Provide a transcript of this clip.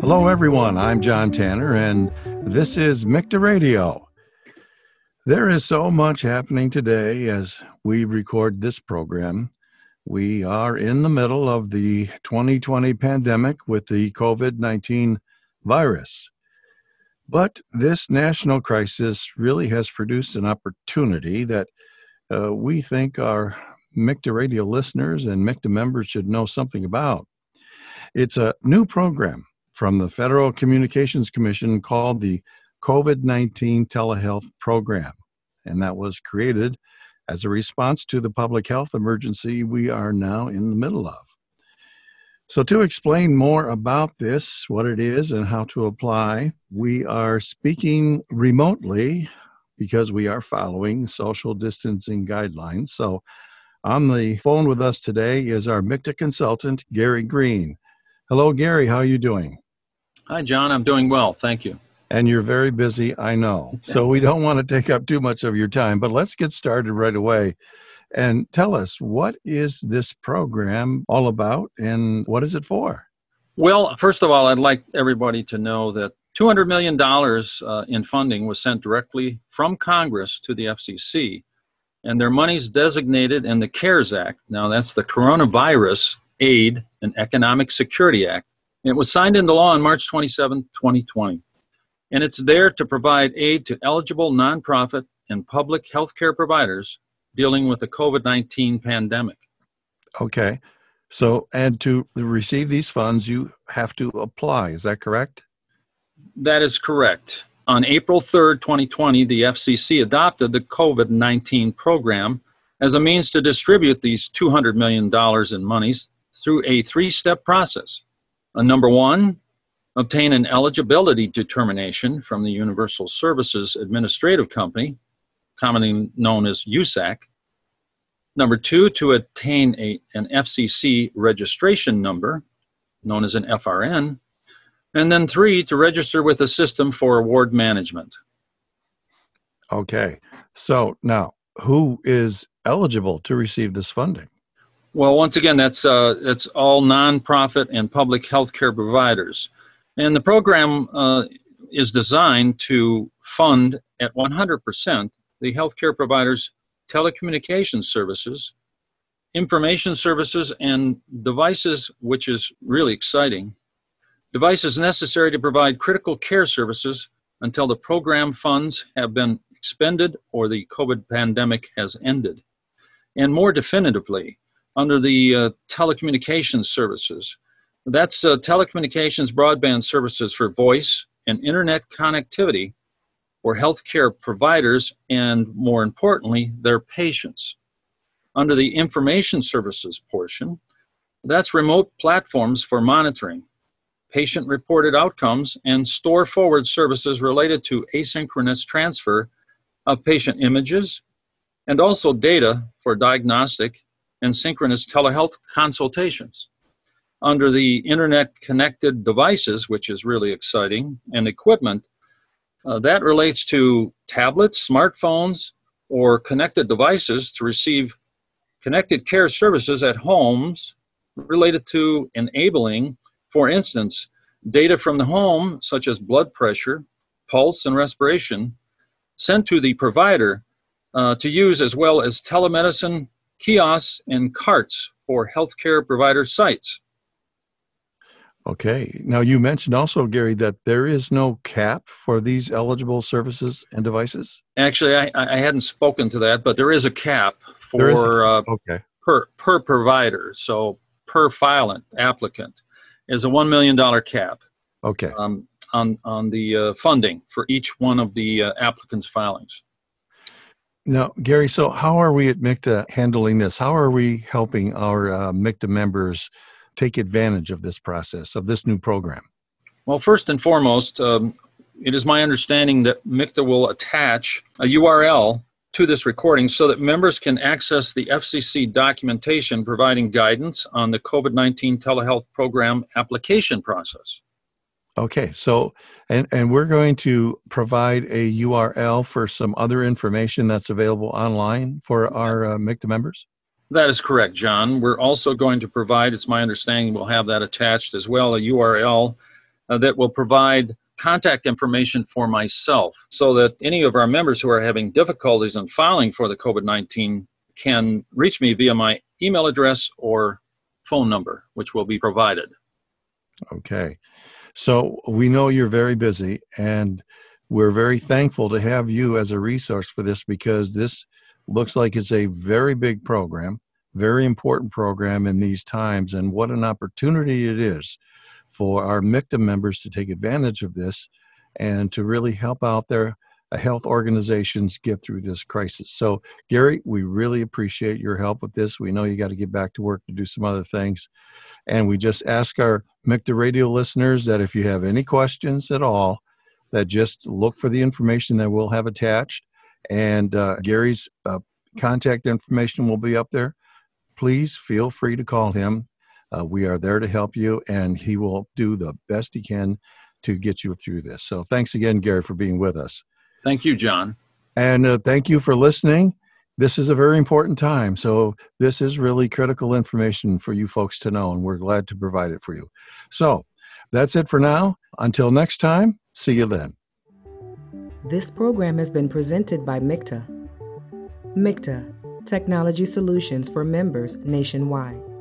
Hello, everyone. I'm John Tanner, and this is MICTA Radio. There is so much happening today as we record this program. We are in the middle of the 2020 pandemic with the COVID 19 virus. But this national crisis really has produced an opportunity that uh, we think our MICTA radio listeners and MICTA members should know something about. It's a new program from the Federal Communications Commission called the COVID 19 Telehealth Program, and that was created as a response to the public health emergency we are now in the middle of. So, to explain more about this, what it is, and how to apply, we are speaking remotely because we are following social distancing guidelines. So, on the phone with us today is our MICTA consultant, Gary Green. Hello, Gary. How are you doing? Hi, John. I'm doing well. Thank you. And you're very busy, I know. So, we don't want to take up too much of your time, but let's get started right away. And tell us, what is this program all about and what is it for? Well, first of all, I'd like everybody to know that $200 million uh, in funding was sent directly from Congress to the FCC, and their money's designated in the CARES Act. Now, that's the Coronavirus Aid and Economic Security Act. And it was signed into law on March 27, 2020. And it's there to provide aid to eligible nonprofit and public healthcare providers dealing with the COVID 19 pandemic. Okay. So, and to receive these funds, you have to apply. Is that correct? That is correct. On April 3, 2020, the FCC adopted the COVID 19 program as a means to distribute these $200 million in monies through a three step process. Number one, obtain an eligibility determination from the Universal Services Administrative Company commonly known as USAC. Number two, to obtain a, an FCC registration number, known as an FRN. And then three, to register with the system for award management. Okay. So now, who is eligible to receive this funding? Well, once again, that's uh, that's all nonprofit and public healthcare providers, and the program uh, is designed to fund at 100% the healthcare providers' telecommunications services, information services, and devices, which is really exciting. Devices necessary to provide critical care services until the program funds have been expended or the COVID pandemic has ended. And more definitively, under the uh, telecommunications services, that's uh, telecommunications broadband services for voice and internet connectivity for healthcare providers and, more importantly, their patients. Under the information services portion, that's remote platforms for monitoring, patient reported outcomes, and store forward services related to asynchronous transfer of patient images and also data for diagnostic and synchronous telehealth consultations. Under the internet connected devices, which is really exciting, and equipment, uh, that relates to tablets, smartphones, or connected devices to receive connected care services at homes related to enabling, for instance, data from the home, such as blood pressure, pulse, and respiration, sent to the provider uh, to use as well as telemedicine kiosks and carts for healthcare provider sites. Okay. Now, you mentioned also, Gary, that there is no cap for these eligible services and devices. Actually, I, I hadn't spoken to that, but there is a cap for a, uh, okay. per per provider. So per filant applicant is a one million dollar cap. Okay. Um, on on the uh, funding for each one of the uh, applicants' filings. Now, Gary, so how are we at MICTA handling this? How are we helping our uh, MICTA members? take advantage of this process, of this new program? Well, first and foremost, um, it is my understanding that MICTA will attach a URL to this recording so that members can access the FCC documentation providing guidance on the COVID 19 telehealth program application process. Okay, so and and we're going to provide a URL for some other information that's available online for our uh, MICTA members. That is correct, John. We're also going to provide, it's my understanding, we'll have that attached as well, a URL uh, that will provide contact information for myself so that any of our members who are having difficulties in filing for the COVID 19 can reach me via my email address or phone number, which will be provided. Okay. So we know you're very busy, and we're very thankful to have you as a resource for this because this looks like it's a very big program, very important program in these times, and what an opportunity it is for our MICTA members to take advantage of this and to really help out their uh, health organizations get through this crisis. So, Gary, we really appreciate your help with this. We know you got to get back to work to do some other things. And we just ask our MICTA radio listeners that if you have any questions at all, that just look for the information that we'll have attached. And uh, Gary's uh, contact information will be up there. Please feel free to call him uh, we are there to help you, and he will do the best he can to get you through this. So thanks again, Gary, for being with us. Thank you, John. And uh, thank you for listening. This is a very important time. So, this is really critical information for you folks to know, and we're glad to provide it for you. So, that's it for now. Until next time, see you then. This program has been presented by MICTA. MICTA, Technology Solutions for Members Nationwide.